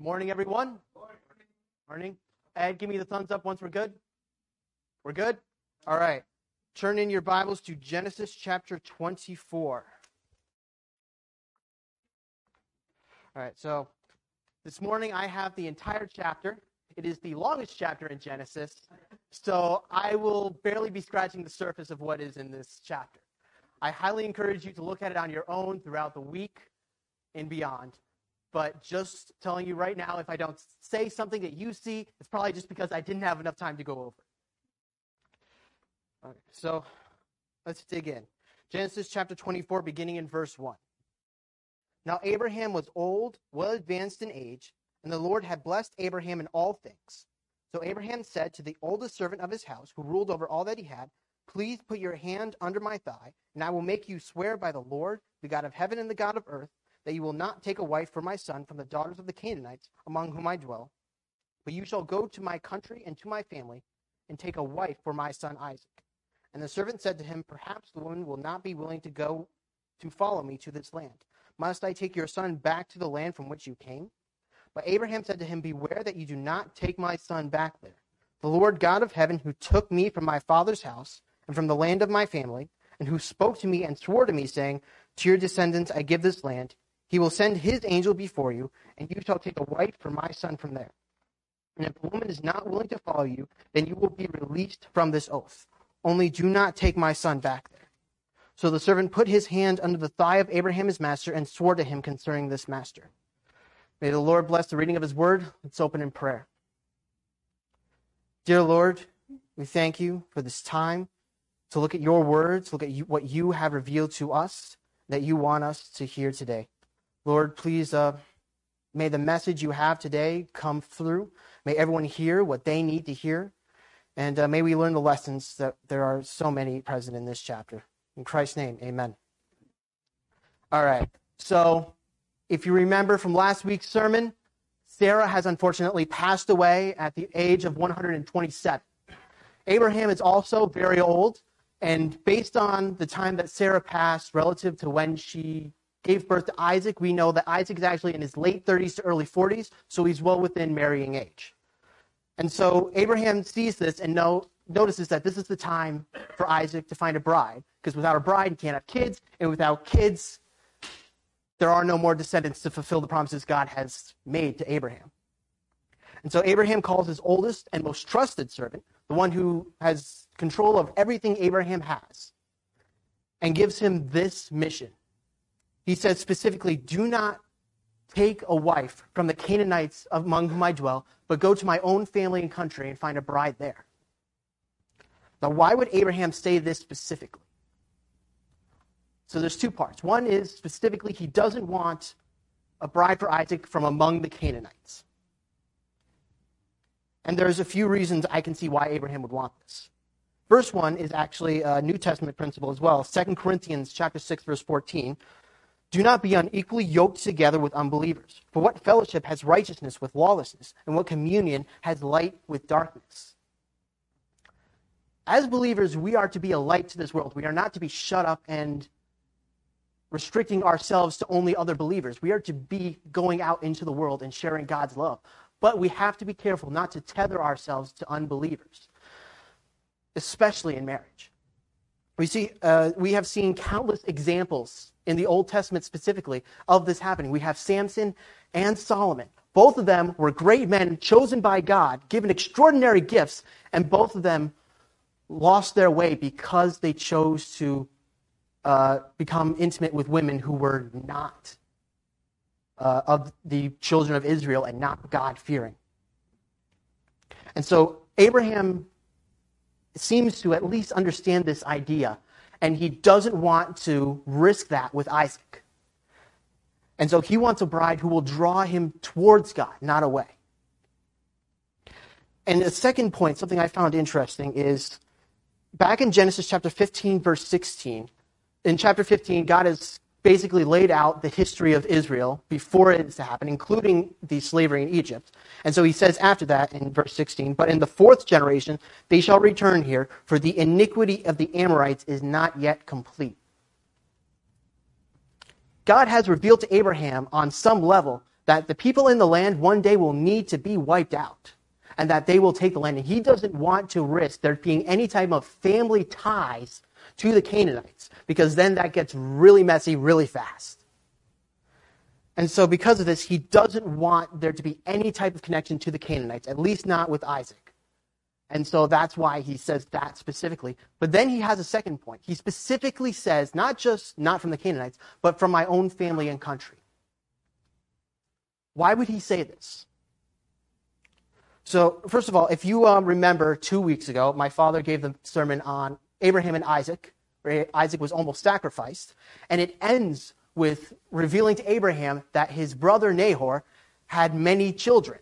Morning, everyone. Morning. Morning. Ed, give me the thumbs up once we're good. We're good? All right. Turn in your Bibles to Genesis chapter 24. All right, so this morning I have the entire chapter. It is the longest chapter in Genesis, so I will barely be scratching the surface of what is in this chapter. I highly encourage you to look at it on your own throughout the week and beyond. But just telling you right now, if I don't say something that you see, it's probably just because I didn't have enough time to go over. Okay, so let's dig in. Genesis chapter 24, beginning in verse 1. Now Abraham was old, well advanced in age, and the Lord had blessed Abraham in all things. So Abraham said to the oldest servant of his house, who ruled over all that he had, Please put your hand under my thigh, and I will make you swear by the Lord, the God of heaven and the God of earth, that you will not take a wife for my son from the daughters of the Canaanites among whom I dwell, but you shall go to my country and to my family, and take a wife for my son Isaac. And the servant said to him, Perhaps the woman will not be willing to go to follow me to this land. Must I take your son back to the land from which you came? But Abraham said to him, Beware that you do not take my son back there. The Lord God of heaven, who took me from my father's house and from the land of my family, and who spoke to me and swore to me, saying, To your descendants I give this land, he will send his angel before you, and you shall take a wife for my son from there. And if the woman is not willing to follow you, then you will be released from this oath. Only do not take my son back there. So the servant put his hand under the thigh of Abraham his master and swore to him concerning this master. May the Lord bless the reading of his word. Let's open in prayer. Dear Lord, we thank you for this time to look at your words, look at you, what you have revealed to us that you want us to hear today. Lord, please uh, may the message you have today come through. May everyone hear what they need to hear. And uh, may we learn the lessons that there are so many present in this chapter. In Christ's name, amen. All right. So, if you remember from last week's sermon, Sarah has unfortunately passed away at the age of 127. Abraham is also very old, and based on the time that Sarah passed relative to when she gave birth to Isaac, we know that Isaac is actually in his late 30s to early 40s, so he's well within marrying age. And so Abraham sees this and know, notices that this is the time for Isaac to find a bride, because without a bride, he can't have kids, and without kids, there are no more descendants to fulfill the promises God has made to Abraham. And so Abraham calls his oldest and most trusted servant, the one who has control of everything Abraham has, and gives him this mission. He says specifically, Do not take a wife from the Canaanites among whom I dwell, but go to my own family and country and find a bride there. Now, why would Abraham say this specifically? So there's two parts. One is specifically he doesn't want a bride for Isaac from among the Canaanites. And there's a few reasons I can see why Abraham would want this. First one is actually a New Testament principle as well. 2 Corinthians chapter 6 verse 14. Do not be unequally yoked together with unbelievers. For what fellowship has righteousness with lawlessness? And what communion has light with darkness? As believers, we are to be a light to this world. We are not to be shut up and restricting ourselves to only other believers. We are to be going out into the world and sharing God's love. But we have to be careful not to tether ourselves to unbelievers, especially in marriage. We see, uh, we have seen countless examples in the Old Testament specifically of this happening. We have Samson and Solomon. Both of them were great men chosen by God, given extraordinary gifts, and both of them lost their way because they chose to uh, become intimate with women who were not uh, of the children of Israel and not God fearing. And so Abraham seems to at least understand this idea, and he doesn't want to risk that with Isaac. And so he wants a bride who will draw him towards God, not away. And the second point, something I found interesting, is back in Genesis chapter 15, verse 16. In chapter 15, God has basically laid out the history of Israel before it's to happen, including the slavery in Egypt. And so he says after that in verse 16, But in the fourth generation they shall return here, for the iniquity of the Amorites is not yet complete. God has revealed to Abraham on some level that the people in the land one day will need to be wiped out and that they will take the land. And he doesn't want to risk there being any type of family ties to the Canaanites because then that gets really messy really fast. And so, because of this, he doesn't want there to be any type of connection to the Canaanites, at least not with Isaac. And so that's why he says that specifically. But then he has a second point. He specifically says, not just not from the Canaanites, but from my own family and country. Why would he say this? So, first of all, if you um, remember two weeks ago, my father gave the sermon on Abraham and Isaac, where Isaac was almost sacrificed. And it ends with revealing to Abraham that his brother Nahor had many children.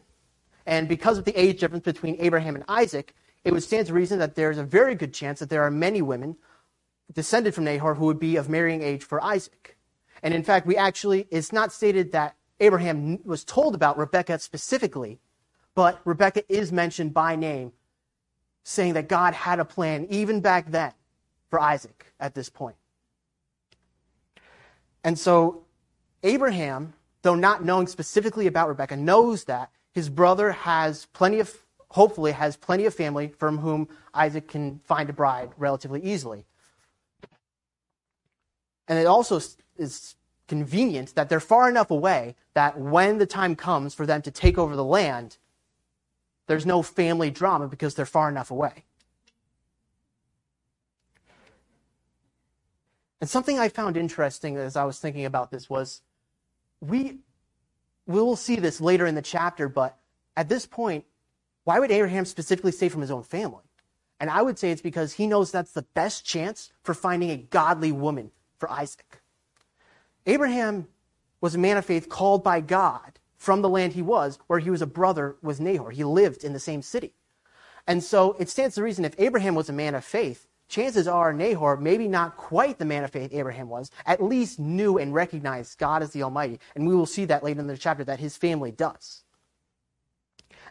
And because of the age difference between Abraham and Isaac, it would stand to reason that there's a very good chance that there are many women descended from Nahor who would be of marrying age for Isaac. And in fact, we actually, it's not stated that Abraham was told about Rebekah specifically, but Rebekah is mentioned by name, saying that God had a plan even back then for Isaac at this point. And so Abraham, though not knowing specifically about Rebekah, knows that his brother has plenty of, hopefully, has plenty of family from whom Isaac can find a bride relatively easily. And it also is convenient that they're far enough away that when the time comes for them to take over the land, there's no family drama because they're far enough away. And something I found interesting as I was thinking about this was we we will see this later in the chapter, but at this point, why would Abraham specifically say from his own family? And I would say it's because he knows that's the best chance for finding a godly woman for Isaac. Abraham was a man of faith called by God from the land he was, where he was a brother with Nahor. He lived in the same city. And so it stands to reason if Abraham was a man of faith, chances are Nahor, maybe not quite the man of faith Abraham was, at least knew and recognized God as the Almighty. And we will see that later in the chapter that his family does.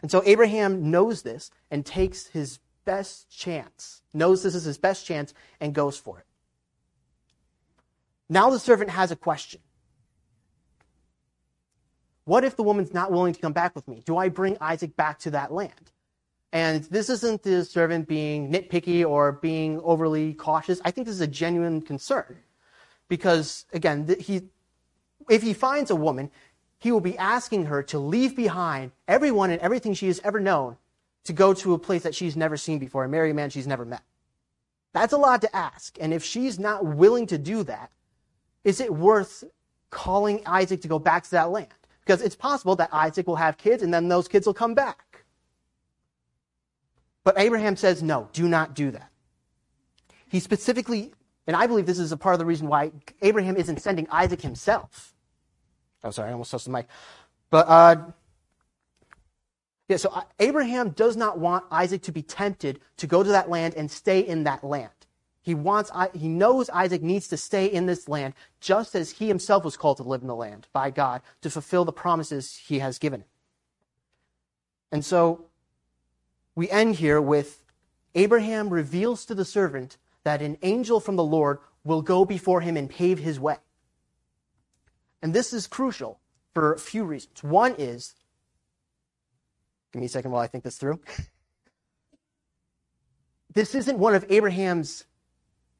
And so Abraham knows this and takes his best chance, knows this is his best chance, and goes for it. Now the servant has a question. What if the woman's not willing to come back with me? Do I bring Isaac back to that land? And this isn't the servant being nitpicky or being overly cautious. I think this is a genuine concern. Because, again, he, if he finds a woman, he will be asking her to leave behind everyone and everything she has ever known to go to a place that she's never seen before and marry a man she's never met. That's a lot to ask. And if she's not willing to do that, is it worth calling Isaac to go back to that land? Because it's possible that Isaac will have kids and then those kids will come back. But Abraham says, no, do not do that. He specifically, and I believe this is a part of the reason why Abraham isn't sending Isaac himself. Oh, sorry, I almost touched the mic. But, uh, yeah, so uh, Abraham does not want Isaac to be tempted to go to that land and stay in that land. He wants, he knows Isaac needs to stay in this land just as he himself was called to live in the land by God to fulfill the promises he has given. And so we end here with Abraham reveals to the servant that an angel from the Lord will go before him and pave his way. And this is crucial for a few reasons. One is, give me a second while I think this through. this isn't one of Abraham's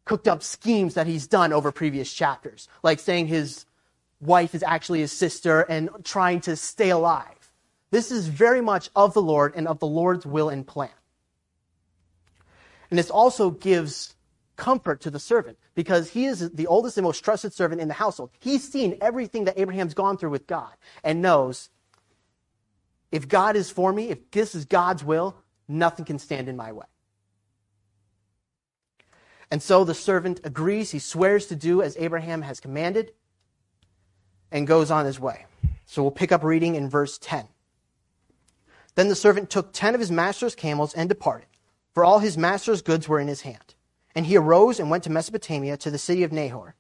cooked up schemes that he's done over previous chapters, like saying his wife is actually his sister and trying to stay alive. This is very much of the Lord and of the Lord's will and plan. And this also gives comfort to the servant because he is the oldest and most trusted servant in the household. He's seen everything that Abraham's gone through with God and knows if God is for me, if this is God's will, nothing can stand in my way. And so the servant agrees. He swears to do as Abraham has commanded and goes on his way. So we'll pick up reading in verse 10. Then the servant took ten of his master's camels and departed, for all his master's goods were in his hand. And he arose and went to Mesopotamia to the city of Nahor.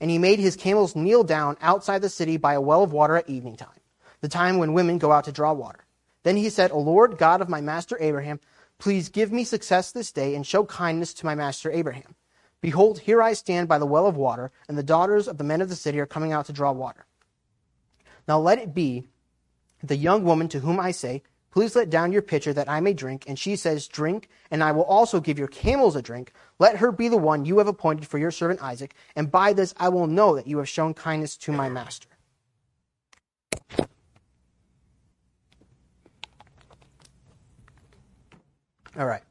And he made his camels kneel down outside the city by a well of water at evening time, the time when women go out to draw water. Then he said, O Lord God of my master Abraham, please give me success this day and show kindness to my master Abraham. Behold, here I stand by the well of water, and the daughters of the men of the city are coming out to draw water. Now let it be the young woman to whom I say, Please let down your pitcher that I may drink. And she says, Drink, and I will also give your camels a drink. Let her be the one you have appointed for your servant Isaac, and by this I will know that you have shown kindness to my master. All right.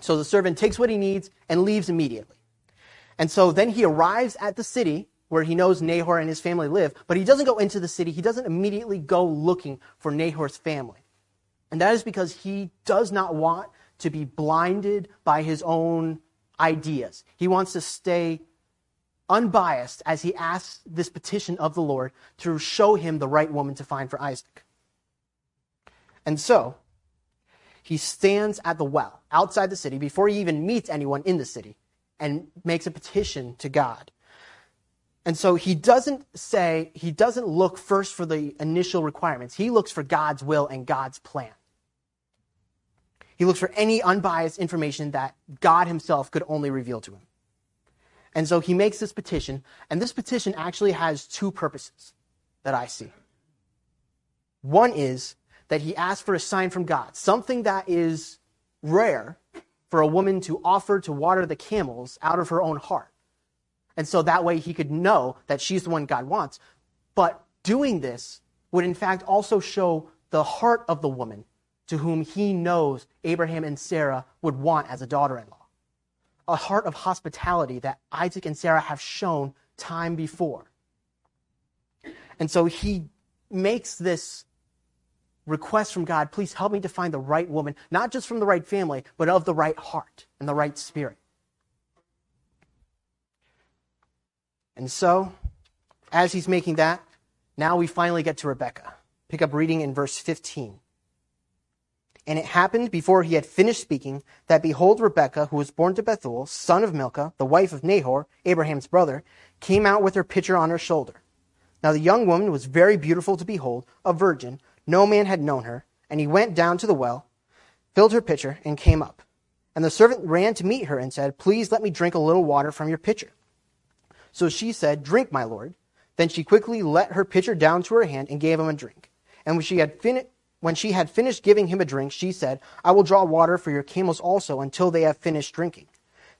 So the servant takes what he needs and leaves immediately. And so then he arrives at the city where he knows Nahor and his family live, but he doesn't go into the city. He doesn't immediately go looking for Nahor's family. And that is because he does not want to be blinded by his own ideas. He wants to stay unbiased as he asks this petition of the Lord to show him the right woman to find for Isaac. And so, he stands at the well outside the city before he even meets anyone in the city and makes a petition to God. And so he doesn't say, he doesn't look first for the initial requirements. He looks for God's will and God's plan. He looks for any unbiased information that God himself could only reveal to him. And so he makes this petition, and this petition actually has two purposes that I see. One is that he asks for a sign from God, something that is rare for a woman to offer to water the camels out of her own heart. And so that way he could know that she's the one God wants. But doing this would in fact also show the heart of the woman to whom he knows Abraham and Sarah would want as a daughter in law. A heart of hospitality that Isaac and Sarah have shown time before. And so he makes this request from God please help me to find the right woman, not just from the right family, but of the right heart and the right spirit. And so, as he's making that, now we finally get to Rebecca. Pick up reading in verse 15. And it happened before he had finished speaking that behold, Rebekah, who was born to Bethuel, son of Milcah, the wife of Nahor, Abraham's brother, came out with her pitcher on her shoulder. Now the young woman was very beautiful to behold, a virgin. No man had known her. And he went down to the well, filled her pitcher, and came up. And the servant ran to meet her and said, Please let me drink a little water from your pitcher. So she said, Drink, my lord. Then she quickly let her pitcher down to her hand and gave him a drink. And when she had finished, when she had finished giving him a drink, she said, I will draw water for your camels also until they have finished drinking.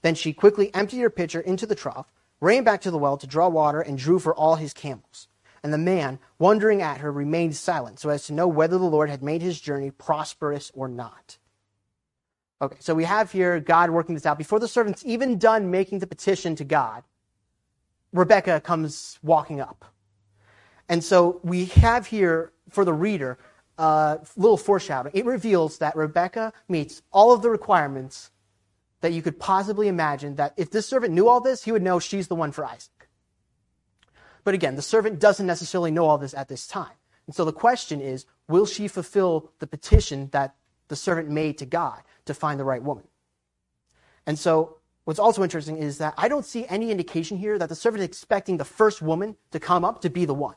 Then she quickly emptied her pitcher into the trough, ran back to the well to draw water, and drew for all his camels. And the man, wondering at her, remained silent so as to know whether the Lord had made his journey prosperous or not. Okay, so we have here God working this out. Before the servant's even done making the petition to God, Rebecca comes walking up. And so we have here for the reader uh, little foreshadowing. It reveals that Rebecca meets all of the requirements that you could possibly imagine that if this servant knew all this, he would know she's the one for Isaac. But again, the servant doesn't necessarily know all this at this time. And so the question is, will she fulfill the petition that the servant made to God to find the right woman? And so what's also interesting is that I don't see any indication here that the servant is expecting the first woman to come up to be the one.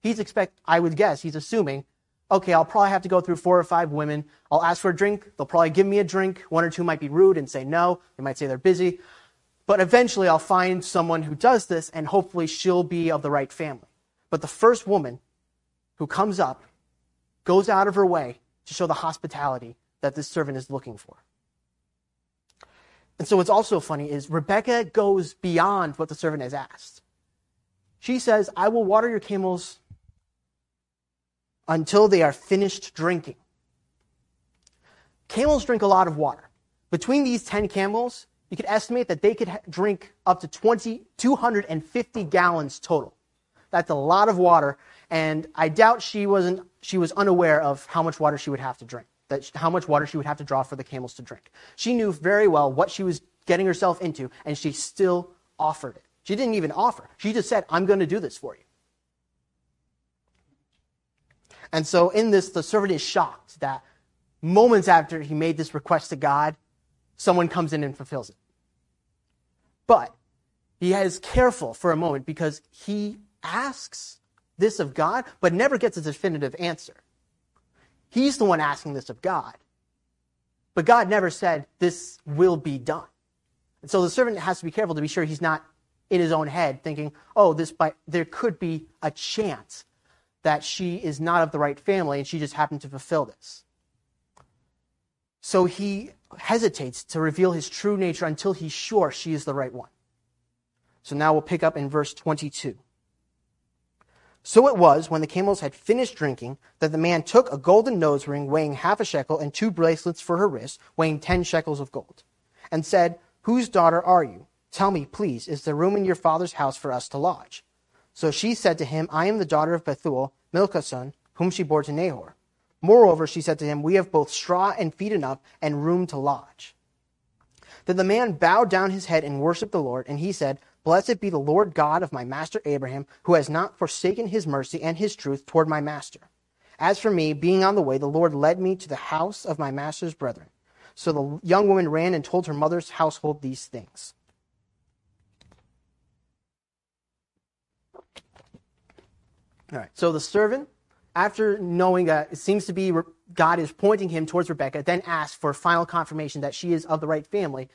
He's expect, I would guess, he's assuming okay, I'll probably have to go through four or five women. I'll ask for a drink. They'll probably give me a drink. One or two might be rude and say no. They might say they're busy. But eventually I'll find someone who does this and hopefully she'll be of the right family. But the first woman who comes up goes out of her way to show the hospitality that this servant is looking for. And so what's also funny is Rebecca goes beyond what the servant has asked. She says, I will water your camels until they are finished drinking. Camels drink a lot of water. Between these 10 camels, you could estimate that they could drink up to 20, 250 gallons total. That's a lot of water, and I doubt she wasn't she was unaware of how much water she would have to drink, that how much water she would have to draw for the camels to drink. She knew very well what she was getting herself into, and she still offered it. She didn't even offer. She just said, "I'm going to do this for you." And so in this, the servant is shocked that moments after he made this request to God, someone comes in and fulfills it. But he is careful for a moment because he asks this of God, but never gets a definitive answer. He's the one asking this of God. But God never said, This will be done. And so the servant has to be careful to be sure he's not in his own head thinking, Oh, this by, there could be a chance that she is not of the right family and she just happened to fulfill this. So he hesitates to reveal his true nature until he's sure she is the right one. So now we'll pick up in verse 22. So it was, when the camels had finished drinking, that the man took a golden nose ring weighing half a shekel and two bracelets for her wrists, weighing ten shekels of gold, and said, Whose daughter are you? Tell me, please, is there room in your father's house for us to lodge? So she said to him, I am the daughter of Bethuel, Milcah's son, whom she bore to Nahor. Moreover, she said to him, We have both straw and feed enough and room to lodge. Then the man bowed down his head and worshipped the Lord, and he said, Blessed be the Lord God of my master Abraham, who has not forsaken his mercy and his truth toward my master. As for me, being on the way, the Lord led me to the house of my master's brethren. So the young woman ran and told her mother's household these things. So the servant, after knowing that it seems to be God is pointing him towards Rebecca, then asks for final confirmation that she is of the right family,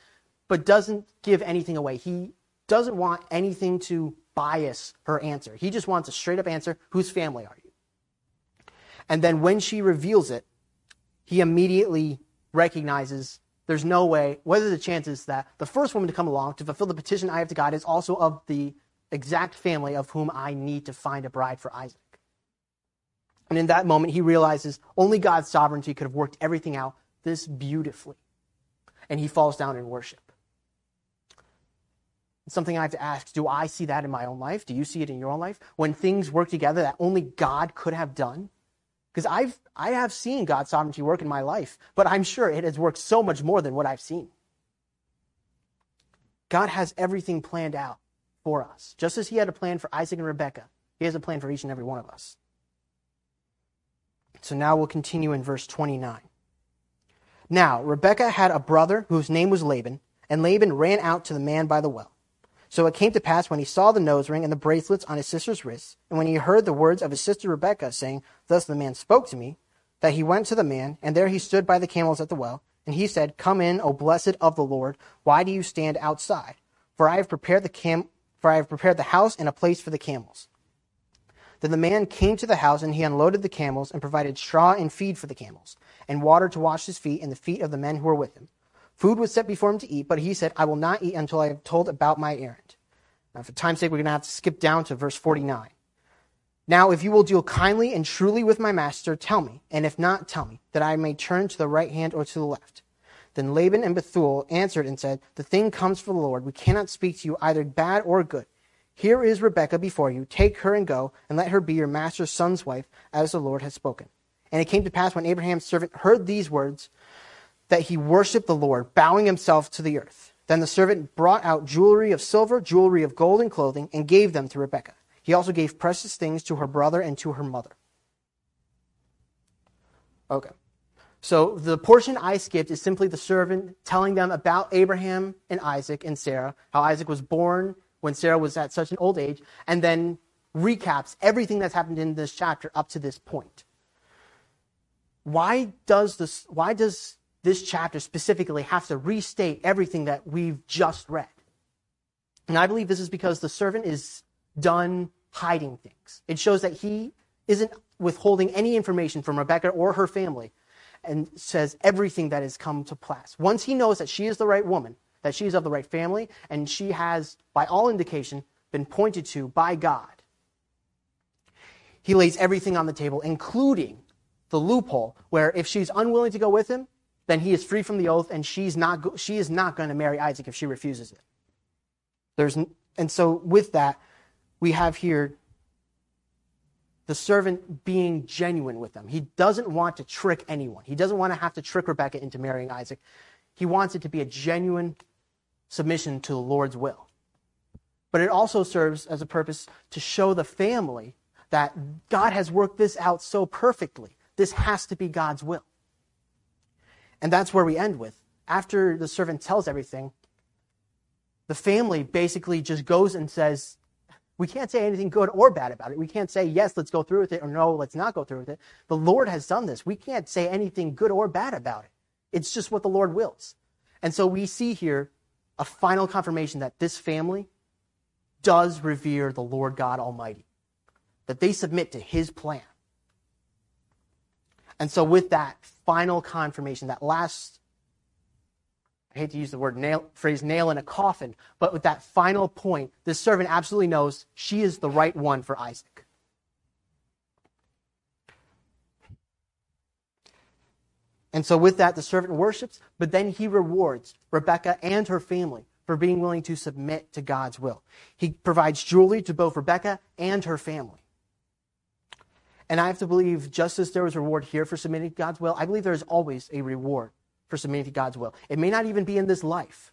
but doesn't give anything away. He doesn't want anything to bias her answer. He just wants a straight up answer whose family are you? And then when she reveals it, he immediately recognizes there's no way, what are the chances that the first woman to come along to fulfill the petition I have to God is also of the exact family of whom I need to find a bride for Isaac? And in that moment, he realizes only God's sovereignty could have worked everything out this beautifully. And he falls down in worship. It's something I have to ask do I see that in my own life? Do you see it in your own life? When things work together that only God could have done? Because I've I have seen God's sovereignty work in my life, but I'm sure it has worked so much more than what I've seen. God has everything planned out for us. Just as he had a plan for Isaac and Rebekah, he has a plan for each and every one of us. So now we'll continue in verse 29. Now, Rebekah had a brother whose name was Laban, and Laban ran out to the man by the well. So it came to pass when he saw the nose ring and the bracelets on his sister's wrists, and when he heard the words of his sister Rebekah, saying, Thus the man spoke to me, that he went to the man, and there he stood by the camels at the well. And he said, Come in, O blessed of the Lord. Why do you stand outside? For I have prepared the cam- for I have prepared the house and a place for the camels. Then the man came to the house, and he unloaded the camels, and provided straw and feed for the camels, and water to wash his feet and the feet of the men who were with him. Food was set before him to eat, but he said, I will not eat until I have told about my errand. Now, for time's sake, we're going to have to skip down to verse 49. Now, if you will deal kindly and truly with my master, tell me, and if not, tell me, that I may turn to the right hand or to the left. Then Laban and Bethuel answered and said, The thing comes from the Lord. We cannot speak to you either bad or good. Here is Rebekah before you. Take her and go, and let her be your master's son's wife, as the Lord has spoken. And it came to pass when Abraham's servant heard these words that he worshiped the Lord, bowing himself to the earth. Then the servant brought out jewelry of silver, jewelry of gold and clothing, and gave them to Rebekah. He also gave precious things to her brother and to her mother. Okay. So the portion I skipped is simply the servant telling them about Abraham and Isaac and Sarah, how Isaac was born when Sarah was at such an old age, and then recaps everything that's happened in this chapter up to this point. Why does this why does this chapter specifically have to restate everything that we've just read. And I believe this is because the servant is done hiding things. It shows that he isn't withholding any information from Rebecca or her family and says everything that has come to pass. Once he knows that she is the right woman, that she is of the right family, and she has, by all indication, been pointed to by God, he lays everything on the table, including the loophole where if she's unwilling to go with him, then he is free from the oath, and she's not, she is not going to marry Isaac if she refuses it. There's, and so, with that, we have here the servant being genuine with them. He doesn't want to trick anyone. He doesn't want to have to trick Rebecca into marrying Isaac. He wants it to be a genuine submission to the Lord's will. But it also serves as a purpose to show the family that God has worked this out so perfectly. This has to be God's will. And that's where we end with. After the servant tells everything, the family basically just goes and says, we can't say anything good or bad about it. We can't say, yes, let's go through with it, or no, let's not go through with it. The Lord has done this. We can't say anything good or bad about it. It's just what the Lord wills. And so we see here a final confirmation that this family does revere the Lord God Almighty. that they submit to his plan. And so, with that final confirmation, that last, I hate to use the word nail, phrase nail in a coffin, but with that final point, this servant absolutely knows she is the right one for Isaac. And so, with that, the servant worships, but then he rewards Rebecca and her family for being willing to submit to God's will. He provides jewelry to both Rebecca and her family. And I have to believe, just as there was reward here for submitting to God's will, I believe there is always a reward for submitting to God's will. It may not even be in this life,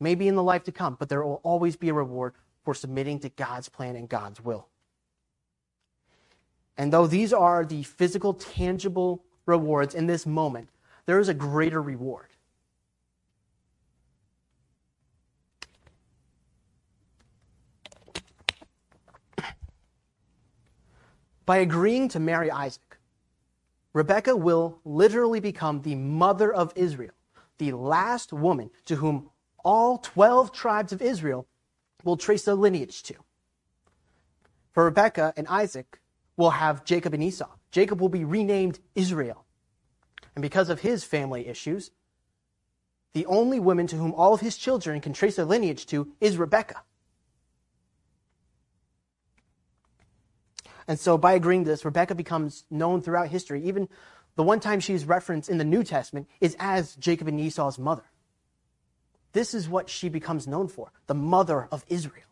maybe in the life to come, but there will always be a reward for submitting to God's plan and God's will. And though these are the physical, tangible rewards in this moment, there is a greater reward. By agreeing to marry Isaac, Rebekah will literally become the mother of Israel, the last woman to whom all 12 tribes of Israel will trace their lineage to. For Rebecca and Isaac will have Jacob and Esau. Jacob will be renamed Israel. And because of his family issues, the only woman to whom all of his children can trace their lineage to is Rebekah. And so by agreeing to this, Rebecca becomes known throughout history. Even the one time she's referenced in the New Testament is as Jacob and Esau's mother. This is what she becomes known for the mother of Israel.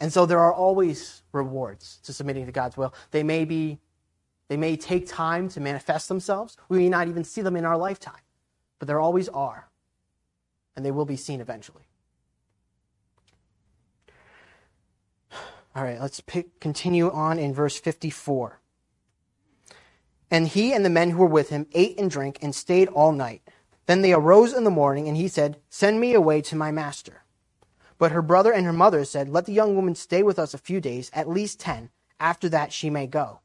And so there are always rewards to submitting to God's will. They may be they may take time to manifest themselves. We may not even see them in our lifetime, but there always are. And they will be seen eventually. All right, let's pick, continue on in verse 54. And he and the men who were with him ate and drank and stayed all night. Then they arose in the morning, and he said, Send me away to my master. But her brother and her mother said, Let the young woman stay with us a few days, at least ten. After that she may go.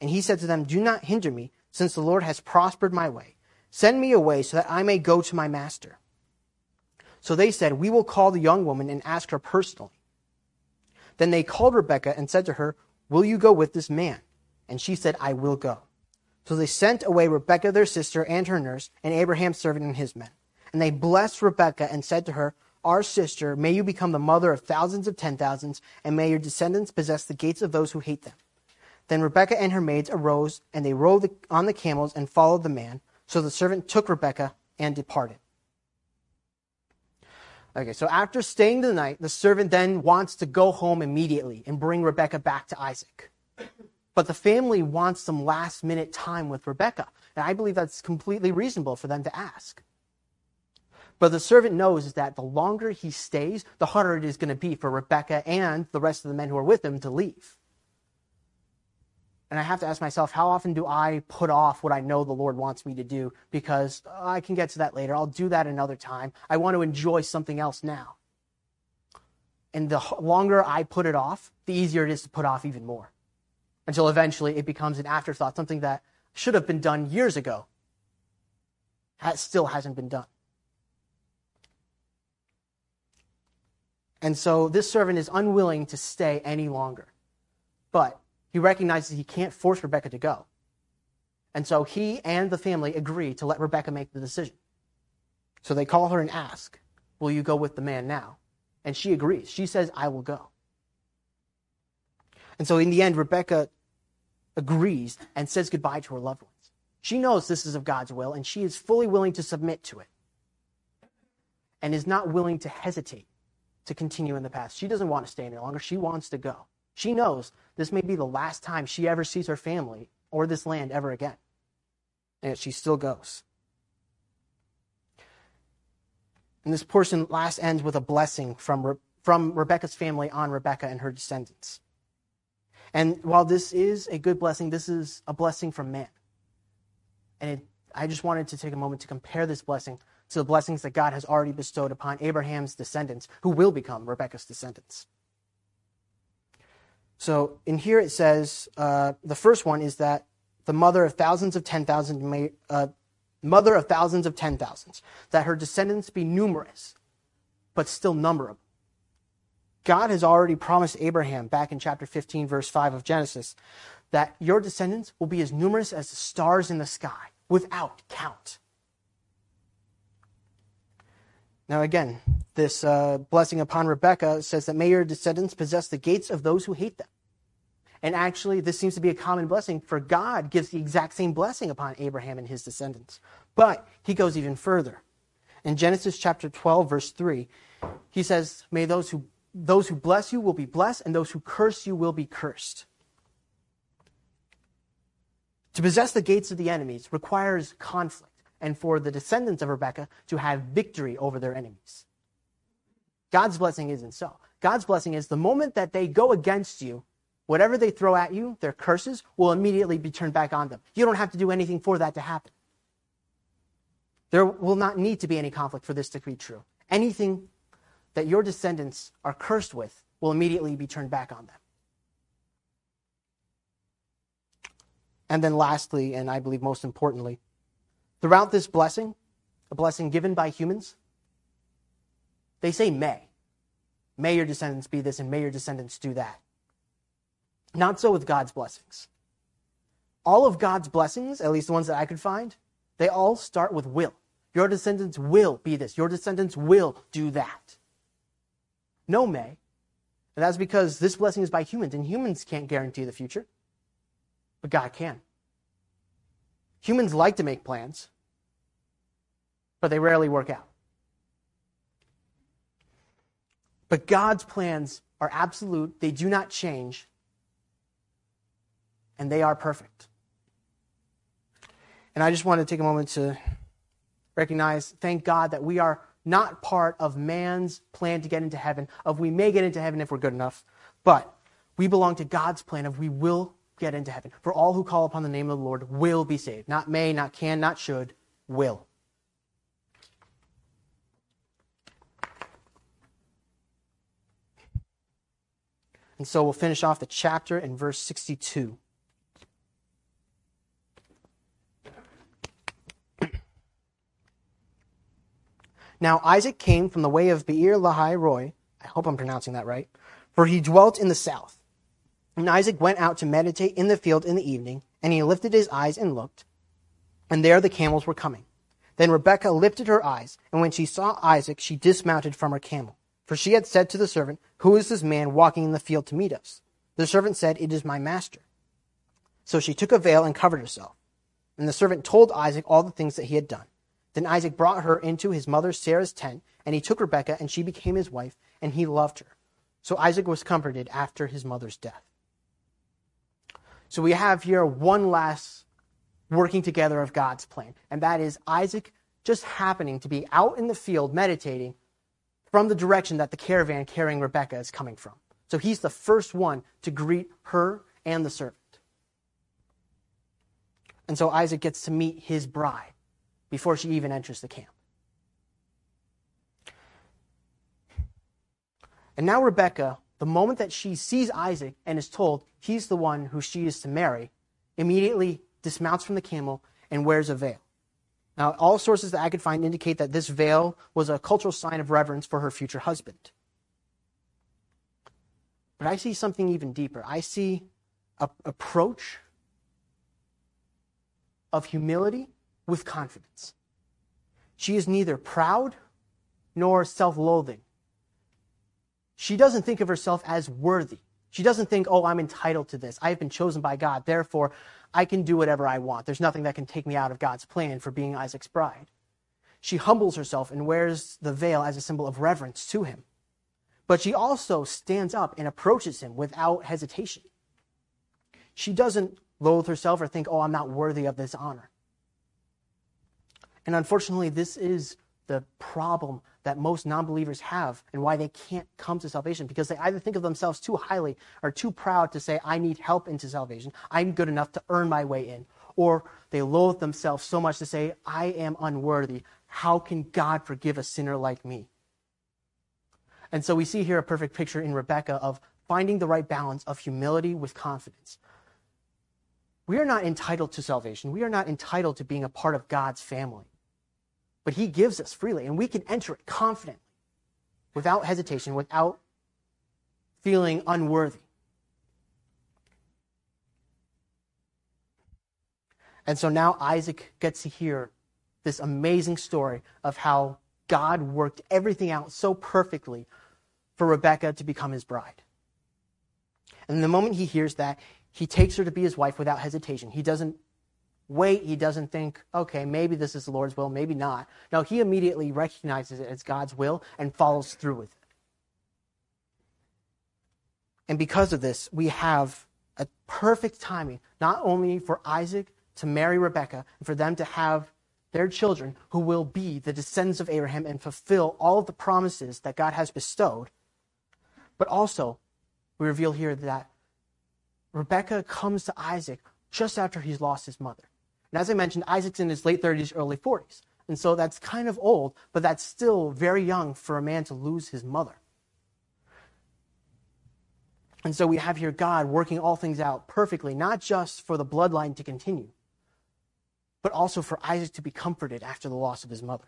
And he said to them, Do not hinder me, since the Lord has prospered my way. Send me away so that I may go to my master. So they said, We will call the young woman and ask her personally. Then they called Rebekah and said to her, Will you go with this man? And she said, I will go. So they sent away Rebekah their sister and her nurse, and Abraham's servant and his men. And they blessed Rebekah and said to her, Our sister, may you become the mother of thousands of ten thousands, and may your descendants possess the gates of those who hate them. Then Rebekah and her maids arose, and they rode on the camels and followed the man. So the servant took Rebekah and departed. Okay, so after staying the night, the servant then wants to go home immediately and bring Rebecca back to Isaac. But the family wants some last minute time with Rebecca. And I believe that's completely reasonable for them to ask. But the servant knows that the longer he stays, the harder it is going to be for Rebecca and the rest of the men who are with him to leave. And I have to ask myself, how often do I put off what I know the Lord wants me to do because oh, I can get to that later. I'll do that another time. I want to enjoy something else now. And the longer I put it off, the easier it is to put off even more until eventually it becomes an afterthought, something that should have been done years ago. That still hasn't been done. And so this servant is unwilling to stay any longer. But he recognizes he can't force Rebecca to go. And so he and the family agree to let Rebecca make the decision. So they call her and ask, Will you go with the man now? And she agrees. She says, I will go. And so in the end, Rebecca agrees and says goodbye to her loved ones. She knows this is of God's will, and she is fully willing to submit to it and is not willing to hesitate to continue in the past. She doesn't want to stay any longer. She wants to go. She knows this may be the last time she ever sees her family or this land ever again. And yet she still goes. And this portion last ends with a blessing from, from Rebecca's family on Rebecca and her descendants. And while this is a good blessing, this is a blessing from man. And it, I just wanted to take a moment to compare this blessing to the blessings that God has already bestowed upon Abraham's descendants, who will become Rebecca's descendants. So in here it says uh, the first one is that the mother of thousands of ten thousands may, uh, mother of thousands of ten thousands, that her descendants be numerous, but still numberable. God has already promised Abraham back in chapter 15, verse 5 of Genesis, that your descendants will be as numerous as the stars in the sky, without count. Now, again, this uh, blessing upon Rebekah says that may your descendants possess the gates of those who hate them. And actually, this seems to be a common blessing, for God gives the exact same blessing upon Abraham and his descendants. But he goes even further. In Genesis chapter 12, verse 3, he says, May those who, those who bless you will be blessed, and those who curse you will be cursed. To possess the gates of the enemies requires conflict, and for the descendants of Rebekah to have victory over their enemies. God's blessing isn't so. God's blessing is the moment that they go against you, whatever they throw at you, their curses, will immediately be turned back on them. You don't have to do anything for that to happen. There will not need to be any conflict for this to be true. Anything that your descendants are cursed with will immediately be turned back on them. And then, lastly, and I believe most importantly, throughout this blessing, a blessing given by humans, they say may. May your descendants be this, and may your descendants do that. Not so with God's blessings. All of God's blessings, at least the ones that I could find, they all start with will. Your descendants will be this. Your descendants will do that. No may. And that's because this blessing is by humans, and humans can't guarantee the future. But God can. Humans like to make plans, but they rarely work out. But God's plans are absolute, they do not change, and they are perfect. And I just want to take a moment to recognize, thank God, that we are not part of man's plan to get into heaven, of we may get into heaven if we're good enough, but we belong to God's plan of we will get into heaven. For all who call upon the name of the Lord will be saved. Not may, not can, not should, will. And so we'll finish off the chapter in verse 62. Now Isaac came from the way of Beer Lahai Roi. I hope I'm pronouncing that right. For he dwelt in the south. And Isaac went out to meditate in the field in the evening, and he lifted his eyes and looked, and there the camels were coming. Then Rebekah lifted her eyes, and when she saw Isaac, she dismounted from her camel. For she had said to the servant, Who is this man walking in the field to meet us? The servant said, It is my master. So she took a veil and covered herself. And the servant told Isaac all the things that he had done. Then Isaac brought her into his mother Sarah's tent, and he took Rebekah, and she became his wife, and he loved her. So Isaac was comforted after his mother's death. So we have here one last working together of God's plan, and that is Isaac just happening to be out in the field meditating from the direction that the caravan carrying Rebekah is coming from. So he's the first one to greet her and the servant. And so Isaac gets to meet his bride before she even enters the camp. And now Rebecca, the moment that she sees Isaac and is told he's the one who she is to marry, immediately dismounts from the camel and wears a veil. Now, all sources that I could find indicate that this veil was a cultural sign of reverence for her future husband. But I see something even deeper. I see a approach of humility with confidence. She is neither proud nor self loathing. She doesn't think of herself as worthy. She doesn't think, oh, I'm entitled to this. I have been chosen by God. Therefore, I can do whatever I want. There's nothing that can take me out of God's plan for being Isaac's bride. She humbles herself and wears the veil as a symbol of reverence to him. But she also stands up and approaches him without hesitation. She doesn't loathe herself or think, oh, I'm not worthy of this honor. And unfortunately, this is the problem that most non believers have and why they can't come to salvation because they either think of themselves too highly or too proud to say, I need help into salvation. I'm good enough to earn my way in. Or they loathe themselves so much to say, I am unworthy. How can God forgive a sinner like me? And so we see here a perfect picture in Rebecca of finding the right balance of humility with confidence. We are not entitled to salvation. We are not entitled to being a part of God's family. But He gives us freely, and we can enter it confidently, without hesitation, without feeling unworthy. And so now Isaac gets to hear this amazing story of how God worked everything out so perfectly for Rebecca to become his bride. And the moment he hears that, he takes her to be his wife without hesitation. He doesn't wait. He doesn't think, okay, maybe this is the Lord's will, maybe not. No, he immediately recognizes it as God's will and follows through with it. And because of this, we have a perfect timing, not only for Isaac to marry Rebekah and for them to have their children who will be the descendants of Abraham and fulfill all of the promises that God has bestowed, but also we reveal here that Rebekah comes to Isaac just after he's lost his mother. And as I mentioned, Isaac's in his late 30s, early 40s. And so that's kind of old, but that's still very young for a man to lose his mother. And so we have here God working all things out perfectly, not just for the bloodline to continue, but also for Isaac to be comforted after the loss of his mother.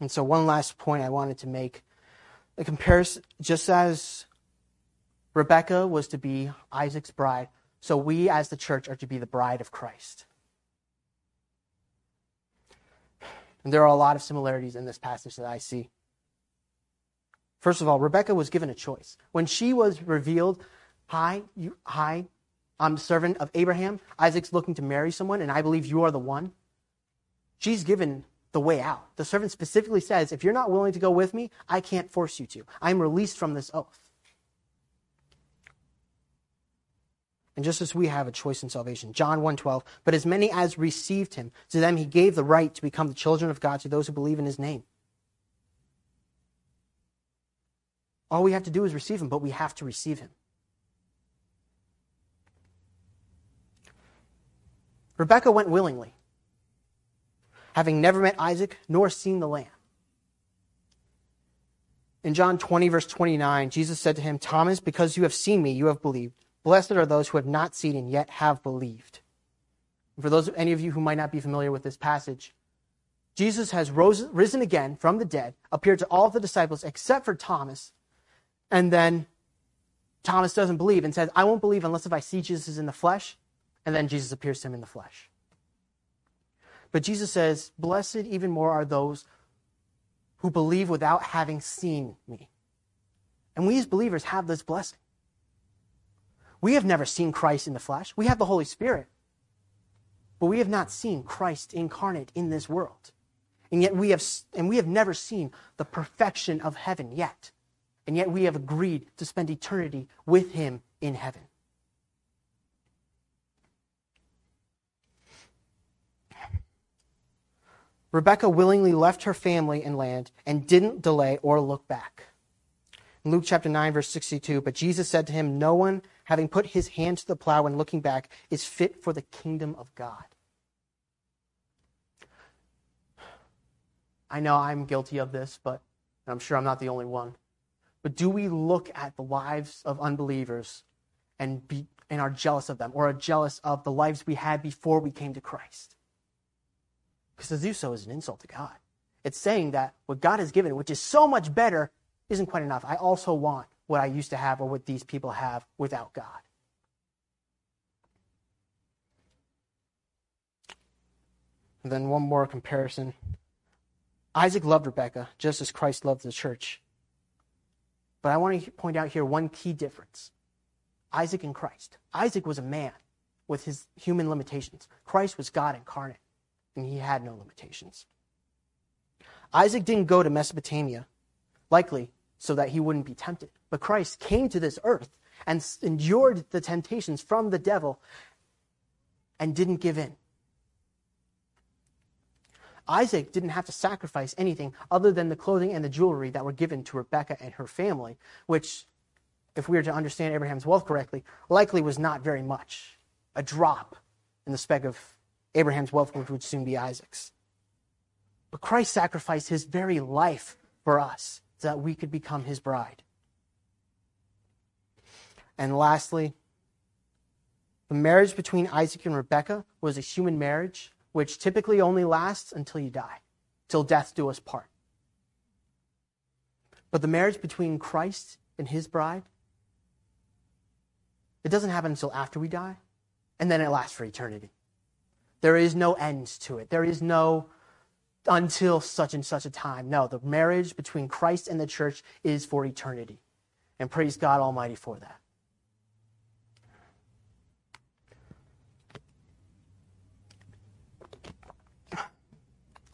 And so, one last point I wanted to make the comparison, just as Rebecca was to be Isaac's bride, so we as the church are to be the bride of Christ. And there are a lot of similarities in this passage that I see. First of all, Rebecca was given a choice. When she was revealed, hi, you, hi, I'm the servant of Abraham. Isaac's looking to marry someone, and I believe you are the one. She's given the way out. The servant specifically says, if you're not willing to go with me, I can't force you to. I'm released from this oath. And just as we have a choice in salvation, John 1:12, but as many as received him, to them he gave the right to become the children of God to those who believe in his name. All we have to do is receive him, but we have to receive him. Rebecca went willingly having never met Isaac nor seen the lamb. In John 20, verse 29, Jesus said to him, Thomas, because you have seen me, you have believed. Blessed are those who have not seen and yet have believed. For those any of you who might not be familiar with this passage, Jesus has rose, risen again from the dead, appeared to all of the disciples except for Thomas, and then Thomas doesn't believe and says, I won't believe unless if I see Jesus in the flesh. And then Jesus appears to him in the flesh. But Jesus says, Blessed even more are those who believe without having seen me. And we as believers have this blessing. We have never seen Christ in the flesh. We have the Holy Spirit. But we have not seen Christ incarnate in this world. And yet we have and we have never seen the perfection of heaven yet. And yet we have agreed to spend eternity with him in heaven. Rebecca willingly left her family and land and didn't delay or look back. In Luke chapter 9, verse 62, but Jesus said to him, No one, having put his hand to the plow and looking back, is fit for the kingdom of God. I know I'm guilty of this, but I'm sure I'm not the only one. But do we look at the lives of unbelievers and, be, and are jealous of them or are jealous of the lives we had before we came to Christ? Because to do so is an insult to God. It's saying that what God has given, which is so much better, isn't quite enough. I also want what I used to have or what these people have without God. And then one more comparison. Isaac loved Rebekah just as Christ loved the church. But I want to point out here one key difference Isaac and Christ. Isaac was a man with his human limitations, Christ was God incarnate and he had no limitations. Isaac didn't go to Mesopotamia, likely so that he wouldn't be tempted. But Christ came to this earth and endured the temptations from the devil and didn't give in. Isaac didn't have to sacrifice anything other than the clothing and the jewelry that were given to Rebekah and her family, which, if we were to understand Abraham's wealth correctly, likely was not very much. A drop in the speck of Abraham's wealth, which would soon be Isaac's. But Christ sacrificed his very life for us so that we could become his bride. And lastly, the marriage between Isaac and Rebekah was a human marriage, which typically only lasts until you die. till death do us part. But the marriage between Christ and his bride, it doesn't happen until after we die, and then it lasts for eternity. There is no end to it. There is no until such and such a time. No, the marriage between Christ and the church is for eternity. And praise God Almighty for that.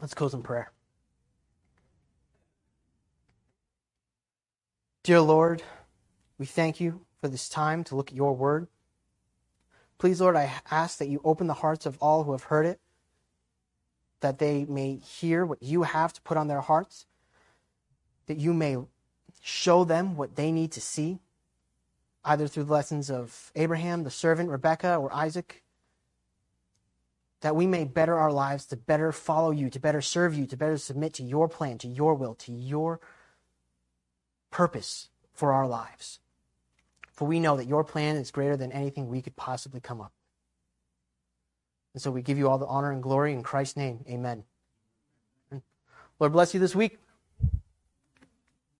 Let's close in prayer. Dear Lord, we thank you for this time to look at your word. Please, Lord, I ask that you open the hearts of all who have heard it, that they may hear what you have to put on their hearts, that you may show them what they need to see, either through the lessons of Abraham, the servant, Rebekah, or Isaac, that we may better our lives to better follow you, to better serve you, to better submit to your plan, to your will, to your purpose for our lives. For we know that your plan is greater than anything we could possibly come up. With. And so we give you all the honor and glory in Christ's name. Amen. Lord bless you this week.